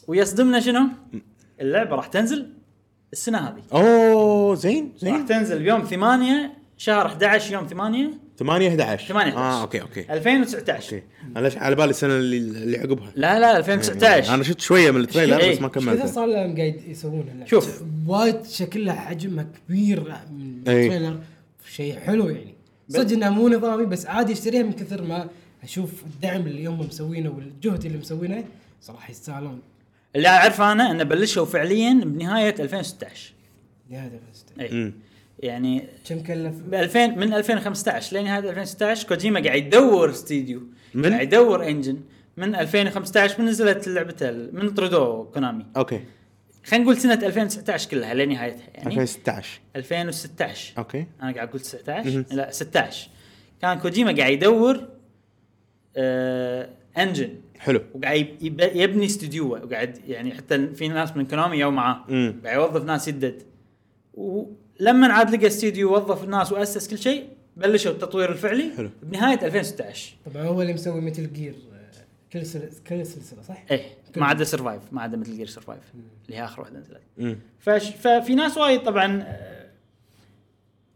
ويصدمنا شنو؟ اللعبة راح تنزل السنة هذه أوه زين راح زين تنزل بيوم 8 شهر 11 يوم 8 8 11 8 11 آه okay okay. 2019 okay. أنا ليش على بالي السنة اللي اللي عقبها. لا لا 2019 أنا شفت شوية من ال trailer إيه. بس ما إيش كذا صار لهم قاعد يسوونها شوف. وايد شكلها حجمها كبير من إيه. ال trailer. شيء حلو يعني. صدق إنها مو نظامي بس عادي اشتريها من كثر ما أشوف الدعم اللي هم مسوينه والجهد اللي مسوينه. صراحة يستاهلون. اللي أعرفه أنا إنه بلشوا فعليا بنهاية 2016 يا هذا بس اي امم يعني كم كلف؟ ب 2000 من 2015 لنهايه 2016 كوجيما قاعد يدور استديو. من؟ قاعد يدور engine من 2015 من نزلت لعبته من طردوه كونامي أوكي. خلينا نقول سنة 2019 كلها لنهايتها يعني 2016 2016 أوكي. أنا قاعد أقول 19 مهم. لا 16 كان كوجيما قاعد يدور آه engine حلو. وقاعد يب- يبني استديوه وقاعد يعني حتى في ناس من كونامي يوا معاه. قاعد يوظف ناس يدد. ولما عاد لقى استديو ووظف الناس وأسس كل شيء بلشوا التطوير الفعلي حلو. بنهايه 2016 طبعا هو اللي مسوي Metal Gear كل سلسله كل سلسلة صح؟ إيه ما عدا Survive ما عدا Metal Gear Survive اللي هي آخر واحدة نزلت. فش ففي ناس وايد طبعا آه،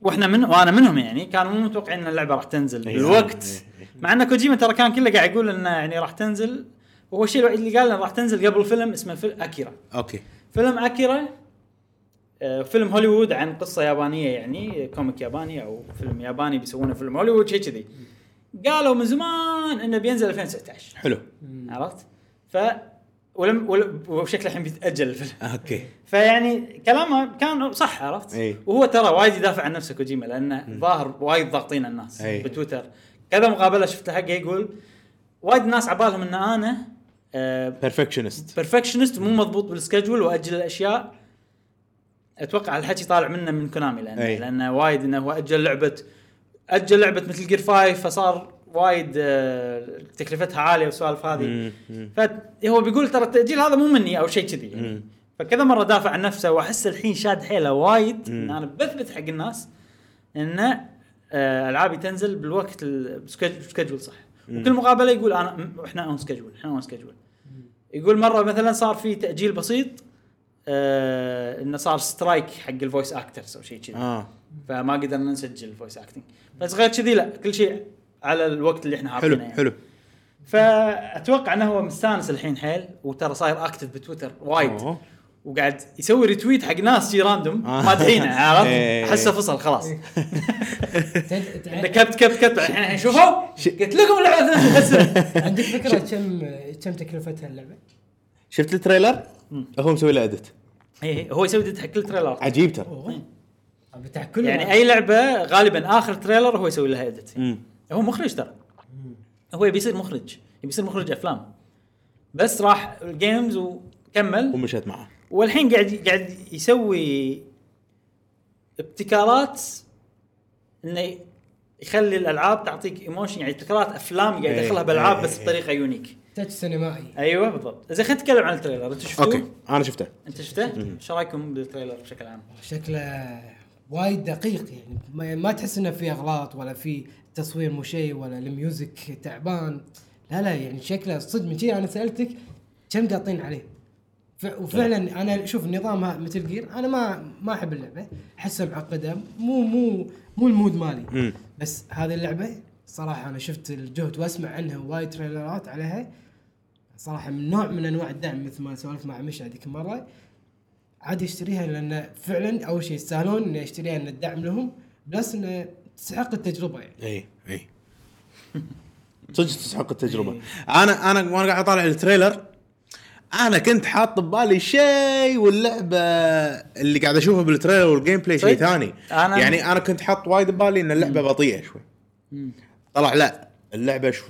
وإحنا من وأنا منهم يعني كانوا مو متوقعين إن اللعبة راح تنزل إيه. بالوقت. إيه. مع إن كوجيما ترى كان كله قاعد يقول إنه يعني راح تنزل. وهو الشيء الوحيد اللي قال إنه راح تنزل قبل فيلم اسمه فيلم أكيرا. أوكي. فيلم أكيرا آه، فيلم هوليوود عن قصة يابانية يعني كوميك ياباني أو فيلم ياباني بيسوونه فيلم هوليوود شيء كذي. قالوا من زمان إنه بينزل 2019 حلو. عرفت؟ ف ولم ول- وشكله الحين بيتأجل الفيلم. أوكي. فيعني كلامه كان صح عرفت؟ إي. وهو ترى وايد يدافع عن نفسه كوجيما لأنه ظاهر وايد ضاغطين الناس إي. بتويتر. كذا مقابلة شفت حقه يقول وايد ناس عبالهم إن أنا آه بيرفكشنست بيرفكشنست مو مضبوط بال schedule وأجل الأشياء. أتوقع الحكي طالع منه من كونامي لأنه أي. لأنه وايد إنه هو أجل لعبه أجل لعبة Metal Gear 5 فصار وايد آه، تكلفتها عالية والسوالف هذه. فهو بيقول ترى التأجيل هذا مو مني أو شيء كذي يعني. فكذا مرة دافع عن نفسه وأحس الحين شاد حيله وايد. إن. أنا بثبت حق الناس ان آه، ألعابي تنزل بالوقت ال schedule صح. وكل مقابلة يقول انا إحنا on schedule إحنا on schedule يقول مرة مثلا صار في تأجيل بسيط آه إنه صار strike حق ال voice actors أو شيء كذي آه فما قدرنا نسجل voice acting بس غير كذي لا كل شيء على الوقت اللي إحنا حلو حاطينه يعني. حلو فأتوقع إنه هو مستانس الحين حيل وترى صاير active بتويتر وايد أوه. وقاعد يسوي retweet حق ناس شي random آه. مادحينه عرفت؟ إيه. حسه فصل خلاص كبت كبت كبت الحين الحين شوفوا قلت لكم اللعبة عندك فكرة كم كم تكلفتها اللعبة؟ شفت ال trailer؟ هو مسوي له edit إيه، هو يسوي edit حق كل trailer عجيب ترى. بتاع كل يعني أي لعبة غالبا آخر trailer هو يسوي لها edit. هو مخرج ترى. هو يبي يصير مخرج. يبي يصير مخرج أفلام. بس راح ال games وكمل. ومشت معاه والحين قاعد قاعد يسوي ابتكارات إنه يخلي الألعاب تعطيك emotion يعني ابتكارات أفلام قاعد إيه، يدخلها بالألعاب إيه، بس إيه. بطريقة يونيك تاتش سينمائي. أيوه بالضبط. زين خلينا نتكلم عن ال trailer. أنتم شفتوه؟ أوكي أنا شفته. أنت شفته؟ إيش رأيكم بال trailer بشكل عام؟ شكله وايد دقيق يعني. ما, ما تحس إنه في أغلاط ولا في تصوير مو شيء ولا ال music تعبان. لا لا يعني شكله صدق من شيء أنا سألتك كم قاطين عليه. ف... وفعلا أنا شوف نظامها Metal Gear أنا ما ما أحب اللعبة. أحسها معقدة. مو مو مو ال mood مالي. بس هذه اللعبة صراحة أنا شفت الجهد وأسمع عنها وايد trailerات عليها. صراحة من نوع من أنواع الدعم مثل ما سولفت مع مشعل هذيك المرة عادي اشتريها لأن فعلا أول شيء يستاهلون اني اشتريها ان الدعم لهم plus إنه تستحق التجربة يعني. إي إي. صدق تستحق التجربة. أنا أنا وأنا قاعد أطالع ال trailer أنا كنت حاط ببالي شيء واللعبة اللي قاعد أشوفها بال trailer وال gameplay شيء صدق؟ ثاني. أنا- يعني أنا كنت حاط وايد ببالي إن اللعبة بطيئة شوي. طلع لا اللعبة شو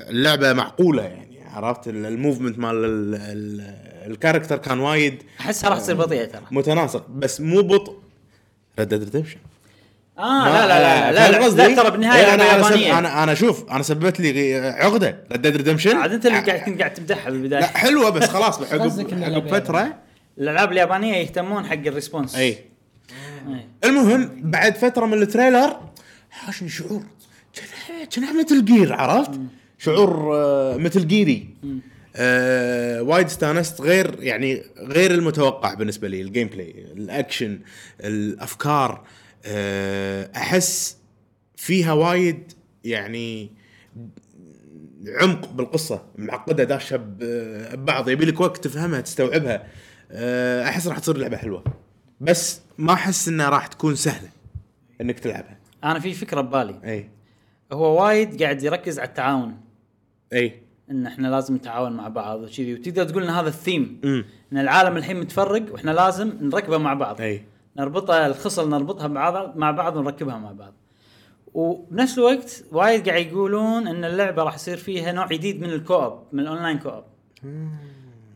اللعبة معقولة يعني. عرفت؟ ال- ال movement مال ال- ال- ال character كان وايد. احسها راح تصير بطيئه ترى. متناسق بس مو بطء Red Dead Redemption آه لا لا لا لا لا, لا, لا ترى بالنهاية إيه، أنا أنا. يابانية. أنا أنا شوف أنا سبت لي عقدة Red Dead Redemption عاد أنت اللي قاعد كنت قاعد تمدحها بالبدايه لا حلوة بس خلاص عقب فتره الألعاب اليابانية يهتمون حق ال response. اي إيه. المهم بعد فترة من ال trailer حاشني شعور. كنا- كنا Metal Gear عرفت؟ شعور آه، Metal Gear. آه وايد استانست غير يعني غير المتوقع بالنسبة لي ال gameplay ال action الأفكار. آه أحس فيها وايد يعني عمق بالقصة معقدة داشه ببعض. يبي لك وقت تفهمها تستوعبها. آه، أحس راح تصير لعبة حلوة. بس ما أحس إنها راح تكون سهلة إنك تلعبها. أنا في فكرة ببالي. إي. هو وايد قاعد يركز على التعاون. اي إن إحنا لازم نتعاون مع بعض وكذي. وتقدر تقول إن هذا الثيم. إن العالم الحين متفرق وإحنا لازم نركبه مع بعض. اي نربطها الخصل نربطها مع بعض مع بعض ونركبها مع بعض. وبنفس الوقت وايد قاعد يقولون إن اللعبة راح يصير فيها نوع جديد من الكوب من الأونلاين كوب.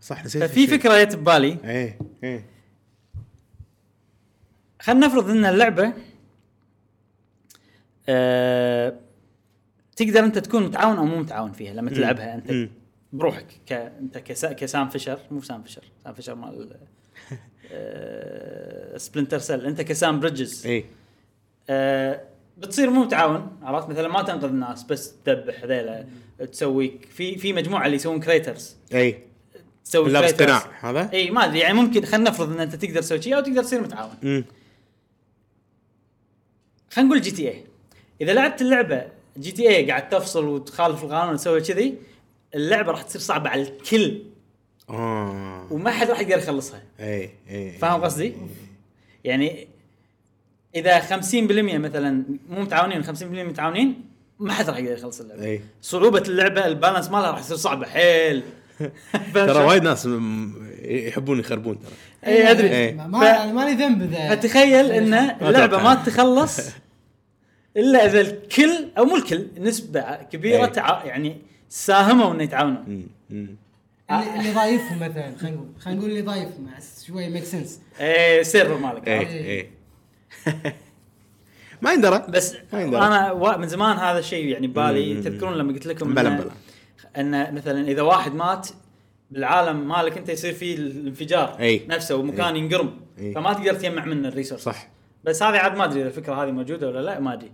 صح نسيت ففي فكرة جت ببالي. اي اي خلينا نفرض إن اللعبة آه تقدر أنت تكون متعاون أو مو متعاون فيها لما تلعبها. أنت مم. بروحك ك أنت كسا... كسام فيشر مو سام فيشر سام فيشر مال آه Splinter Cell أنت كسام بريدجز إي. آه بتصير مو متعاون عرفت؟ مثلا ما تنقذ الناس بس تذبح هذيلا تسوي في في مجموعة اللي يسوون craters إي. تسوي craters. قناع هذا؟ إي ما أدري يعني ممكن خلينا نفرض إن أنت تقدر تسوي شيء أو تقدر تصير متعاون. خلينا نقول GTA إذا لعبت اللعبة GTA قاعد تفصل وتخالف القانون وتسوي كذي اللعبة راح تصير صعبة على الكل. آه. وما حد راح يقدر يخلصها. اي اي فاهم قصدي؟ يعني إذا 50% مثلا مو متعاونين 50% متعاونين ما حد راح يقدر يخلص اللعبة. اي صعوبة اللعبة البالانس مالها راح يصير صعبه حيل. ترى وايد ناس يحبون يخربون ترى. اي أدري. إيه. ما ما- ف- أنا مالي ذنب اذا فتخيل إن اللعبة. ما تخلص إلا إذا الكل أو مو الكل نسبة كبيرة إيه. تع... يعني ساهموا إنه يتعاونون. اللي, ضايفهم مثلا خلينا نقول خلينا نقول اللي ضايفهم شوي make sense إيه ال server مالك اي عرفت؟ اي ما يندرى بس ما يندرى. أنا و- من زمان هذا الشيء يعني ببالي. تذكرون لما قلت لكم بلا بلا. ان مثلا إذا واحد مات بالعالم مالك أنت يصير فيه الانفجار أي. نفسه ومكان ينقرم أي. فما تقدر تجمع منه ال resource صح بس هذه عاد ما أدري إذا الفكرة هذه موجودة ولا لا ما أدري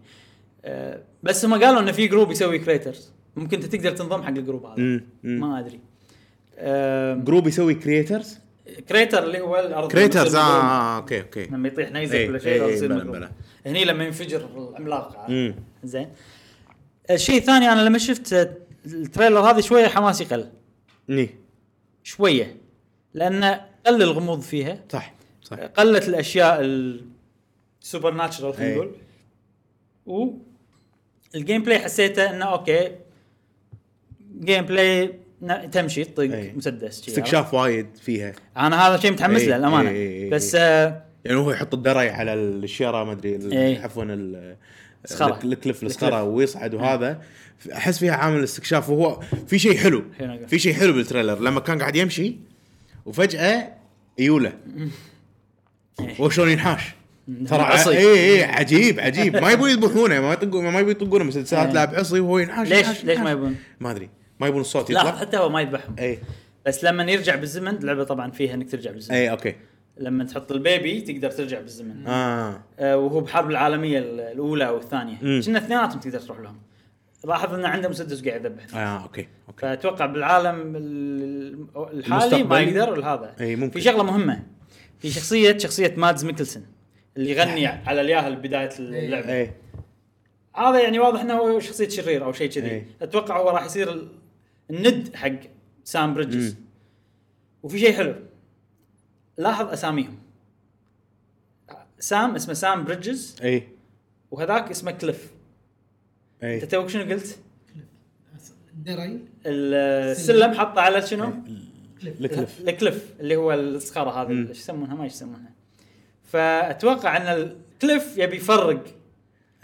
أه بس هم قالوا إنه في group يسوي craters ممكن أنت تقدر تنضم حق ال group هذا مم. مم. ما أدري أه group يسوي craters crater اللي هو الأرض craters تصير مقروم. آه okay okay لما يطيح نيزك إيه، ولا شيء إيه، إيه، يصير بلا- مقروم. بلا. هني لما ينفجر العملاق عاد. مم. زين الشيء الثاني أنا لما شفت ال trailer هذه شوية حماسي قل ني شوية لأن قل الغموض فيها صح صح قلت الأشياء ال supernatural خلينا. نقول و ال gameplay حسيته إنه okay gameplay تمشي تطق أي. مسدس استكشاف وايد فيها؟ أنا هذا شيء متحمس له أي، أي، أي. بس آه يعني هو يحط الدري على الشيره ما أدري إيه. عفوا. ال cliff. الصخرة ويصعد وهذا أحس فيها عامل استكشاف وهو في شيء حلو. في شيء حلو بال trailer لما كان قاعد يمشي وفجأة يوله وشلون ينحاش ترى عصي. اي اي عجيب عجيب. ما يبون يذبحونه ما يطقون ما يبون يطقونه مسدسات إيه. لاعب عصي وهو ينحاش ليش ليش ما. يبون؟ ما أدري. ما يبون الصوت لا يطلع؟ حتى هو ما يذبحهم. اي بس لما يرجع بالزمن اللعبه طبعا فيها إنك ترجع بالزمن. اي okay. لما تحط ال baby تقدر ترجع بالزمن. آه. آه وهو بحرب العالمية ال- الأولى أو الثانية. مم. كنا اثنيناتهم تقدر تروح لهم. لاحظ انه عنده مسدس قاعد يذبح. آه okay okay. فأتوقع بالعالم ال- الحالي ما. يقدر هذا إي، ممكن. في شغلة مهمة. في شخصيه شخصية مادز ميكلسون اللي يغني على الياهل بداية اللعبة. اي هذا يعني واضح إنه هو شخصية شرير أو شيء كذي. إيه. أتوقع هو راح يصير ال- الند حق سام بريدجز. وفي شيء حلو. لاحظ أساميهم. سام اسمه سام بريدجز. اي وهذاك اسمه كليف. أنت اي توك شنو قلت؟ دري. السلم حطه على شنو؟ ال cliff ال cliff. اللي هو الصخرة هذه. إيش يسمونها؟ ما يسمونها. فأتوقع أن الكليف يبي يفرق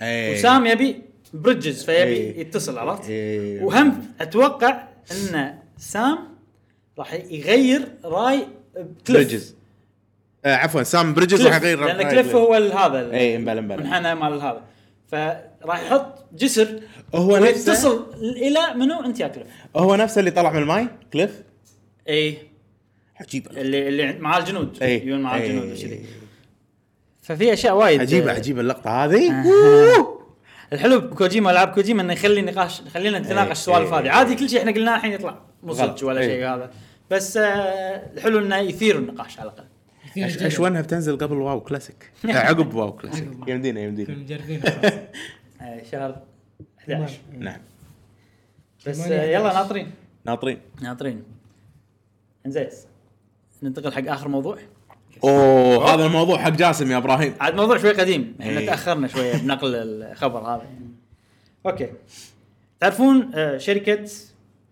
اي وسام يبي بريدجز فيبي إيه. يتصل عرفت؟ إيه. وهم أتوقع أن سام راح يغير رأي كليف بريدجز آه عفوا سام بريدجز راح يغير لأن رأي كليف هو هذا مبلا. منحنى مال هذا. فراح يحط جسر هو نفسه ويتصل إلى منو؟ أنت يا كليف هو نفسه اللي طلع من الماي؟ كليف اي عجيب. اللي اللي مع الجنود اي يجون مع إي. الجنود وكذي. ففي أشياء وايد. عجيبة آه، عجيبة اللقطة هذه. آه. الحلو بكوجيما العاب كوجيما إنه يخلي نقاش خلينا نتناقش إيه، السوالف إيه، هذه عادي كل شيء إحنا قلناه الحين يطلع. مو. صدق ولا إيه. شيء هذا. بس آه، الحلو إنه يثير النقاش على الأقل. اشوانها بتنزل قبل WoW Classic؟ آه، عقب WoW Classic. يمدينا يمدينا. مجربين. شهر 11 نعم. بس يلا 11. ناطرين. ناطرين. ناطرين. إنزين ننتقل حق آخر موضوع. أوه هذا الموضوع حق جاسم يا إبراهيم عاد موضوع شوي قديم إحنا إيه. تأخرنا شوية بنقل الخبر هذا. okay تعرفون آه، شركة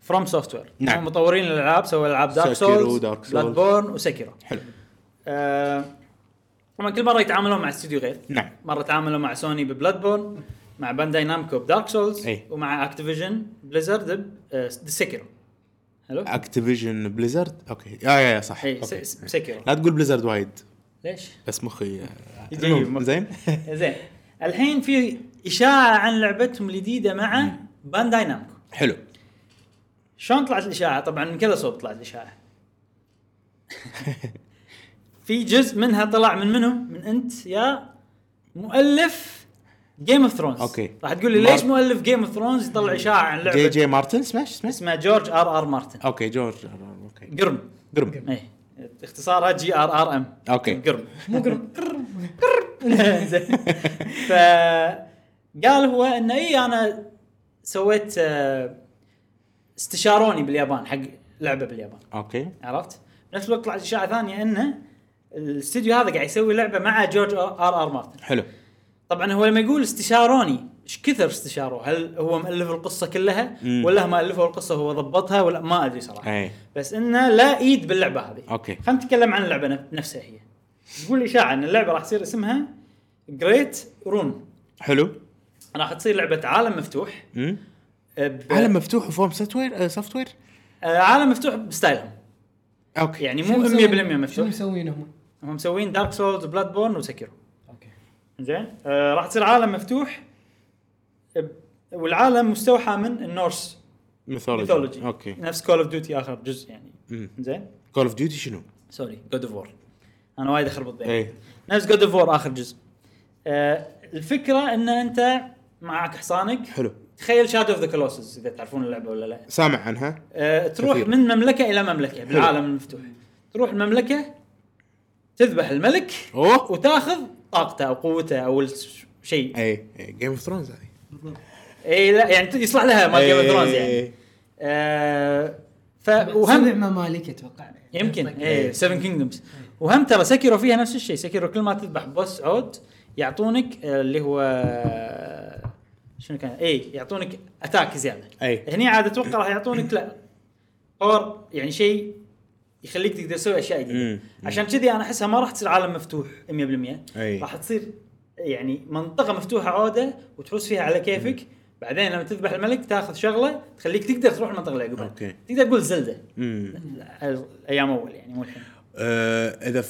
FromSoftware نعم. مطورين الألعاب سووا ألعاب Dark Souls. Bloodborne و Sekiro حلو آه، طبعا كل مرة يتعاملون مع استوديو غير نعم مرة تعاملوا مع سوني ب Bloodborne مع Bandai Namco ب Dark Souls. ومع Activision Blizzard ب Sekiro حلو Activision Blizzard okay يا يا يا صح. اي Sekiro لا تقول Blizzard وايد. ليش؟ بس مخي. زين؟ زين. الحين في إشاعة عن لعبتهم الجديدة مع Bandai Namco حلو. شلون طلعت الإشاعة؟ طبعا من كذا صوب طلعت الإشاعة. في جزء منها طلع من منو؟ من أنت يا مؤلف Game of Thrones. okay. راح تقول لي ليش مؤلف Game of Thrones يطلع إشاعة عن لعبة؟ G G مارتن شسمه اسمه جورج R R مارتن. okay جورج okay. قرم. قرب اي اختصارها G R R M. okay. قرم. مو قرب قرب زين. ف قال هو إنه اي أنا سويت آه، استشاروني باليابان حق لعبة باليابان. okay. عرفت؟ بنفس الوقت طلعت إشاعة ثانية إنه الاستوديو هذا قاعد يسوي لعبة مع جورج R R مارتن. حلو. طبعا هو لما يقول استشاروني إيش كثر استشاروه؟ هل هو مؤلف القصة كلها مم. ولا هم الفوا القصة وهو ضبطها ولا؟ ما أدري صراحة. أي. بس إنه لا ايد باللعبة هذه. okay. خلينا نتكلم عن اللعبة نف- نفسها هي. تقول اشاعه ان اللعبة راح تصير اسمها Great Rune حلو. راح تصير لعبة عالم مفتوح. ب- عالم مفتوح و FromSoftware Software آه، عالم مفتوح ب style هم. okay. يعني مو 100% مسوين- شبه مفتوح. مسوين هم؟ هم مسوين Dark Souls Bloodborne و Sekiro. زين؟ آه راح تصير عالم مفتوح. والعالم مستوحى من ال Norse. mythology okay نفس Call of Duty آخر جزء يعني. زين؟ Call of Duty شنو؟ sorry God of War أنا وايد أخربط بين اي نفس God of War آخر جزء. آه الفكرة إن أنت معك حصانك. حلو. تخيل Shadow of the Colossus إذا تعرفون اللعبة ولا لا. سامع عنها. آه تروح كثير. من مملكة إلى مملكة بالعالم المفتوح. تروح المملكة تذبح الملك أوه. وتاخذ طاقته أو قوته أو شيء. اي Game of Thrones هذه اي لا يعني يصلح لها مال Game of Thrones يعني. إيه. آه ف سبع وهم ممالك أتوقع. يمكن. اي 7 kingdoms وهم ترى Sekiro فيها نفس الشيء. Sekiro كل ما تذبح boss عود يعطونك آه، اللي هو آه، شنو كان؟ اي يعطونك attack زيادة. اي هني عاد أتوقع راح يعطونك لا power يعني شيء يخليك تقدر تسوي أشياء جديدة. عشان كذي أنا أحسها ما راح تصير عالم مفتوح 100% أي. راح تصير يعني منطقة مفتوحة عوده وتحوس فيها على كيفك. بعدين لما تذبح الملك تاخذ شغلة تخليك تقدر تروح المنطقة اللي عقبها okay. تقدر تقول Zelda. أيام أول يعني مو الحين. آه، إذا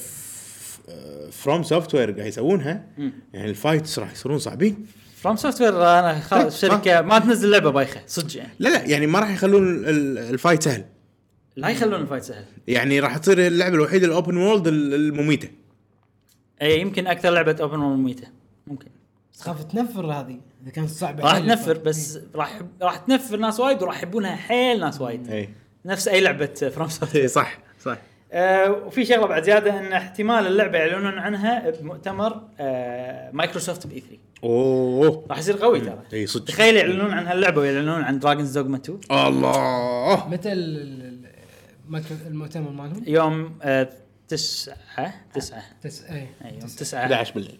FromSoftware قاعد يسوونها. يعني ال fights راح يصيرون صعبين. FromSoftware أنا خلاص طيب، شركة ما تنزل لعبة بايخة صدق يعني. لا لا يعني ما راح يخلون ال- ال fight سهل. لا يخلون ال fight سهل. يعني راح تصير اللعبة الوحيدة ال open world المميتة. اي يمكن أكثر لعبة open world مميتة. ممكن. تخاف تنفر هذه. إذا كانت صعبة راح. تنفر بس راح راح تنفر ناس وايد وراح يحبونها حيل ناس وايد. اي نفس أي لعبة From إي، صح صح. آه وفي شغلة بعد زيادة إن احتمال اللعبة يعلنون عنها بمؤتمر آه مايكروسوفت ب E 3 أوه. راح يصير قوي ترى. اي صدق. تخيل يعلنون عن هاللعبه ويعلنون عن Dragon's Dogma 2 الله. متى المؤتمر مالهم؟ يوم آه تسعة تسعة. تس... اي أي يوم تسعة. 11 بالليل.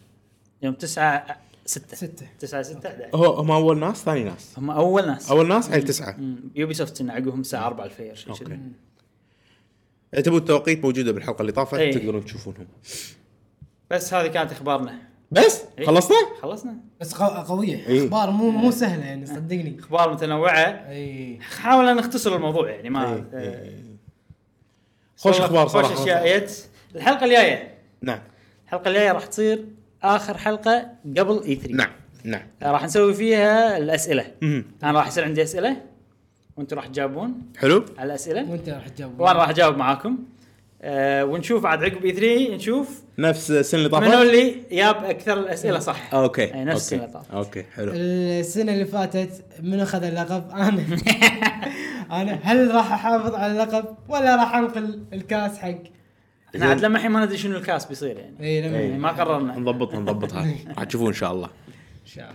يوم تسعة ستة. ستة. تسعة ستة 11 هو هم أول ناس ثاني ناس؟ هم أول ناس. أول ناس على تسعة. Ubisoft عقبهم الساعة 4 الفجر شيء. كذي. اذا تبون التوقيت موجودة بالحلقة اللي طافت إي. تقدرون تشوفونهم بس هذه كانت إخبارنا. بس؟ إي. خلصنا؟ خلصنا. بس قو- قوية. إي. إخبار مو مو سهلة يعني صدقني. إخبار متنوعة. اي حاول نختصر الموضوع يعني ما إي. آه، إي. خوش أخبار خوش صراحة. اشياء جت الحلقة الجاية. نعم. الحلقة الجاية راح تصير آخر حلقة قبل E 3 نعم نعم. راح نسوي فيها الأسئلة. مم. أنا راح يصير عندي أسئلة وأنتم راح تجاوبون. حلو. على الأسئلة. وأنت راح تجاوب وأنا راح أجاوب معاكم. آه ونشوف عاد عقب E 3 نشوف. نفس السنة اللي منو طافت اللي جاب أكثر الأسئلة صح. okay أي نفس okay السنة طافت. okay حلو. السنة اللي فاتت من اخذ اللقب؟ أنا. أنا. هل راح أحافظ على اللقب ولا راح أنقل الكاس حق؟ إحنا عاد لما الحين ما ندري شنو الكاس بيصير يعني. إي لما يعني ما قررنا. نضبطها نضبطها راح تشوفون إن شاء الله. إن شاء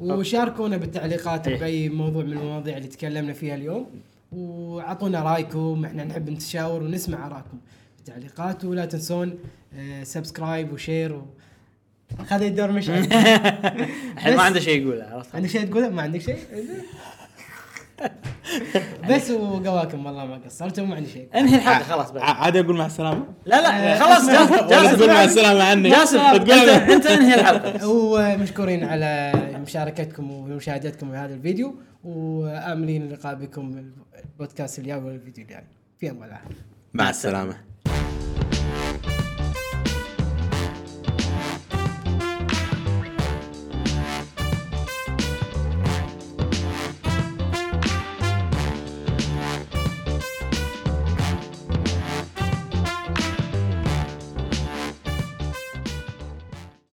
الله. وشاركونا بالتعليقات. بأي موضوع من المواضيع اللي تكلمنا فيها اليوم. واعطونا رايكم إحنا نحب نتشاور ونسمع آرائكم. بالتعليقات ولا تنسون آه، subscribe و share و... هذا الدور مش الحين ما عنده شيء يقوله عرفت عندك شيء تقوله؟ ما عندك شيء؟ بس وقواكم والله ما قصرتوا ما عندي شيء. انهي الحلقة؟ خلاص بعد. عادي أقول مع السلامة؟ لا لا خلاص جاسم جاسم تقول مع السلامة عني. جاسم أنت انهي الحلقة؟ ومشكورين على مشاركتكم ومشاهدتكم لهذا الفيديو وآملين اللقاء بكم البودكاست الجاي والفيديو الجاي. في أمان الله. مع السلامة.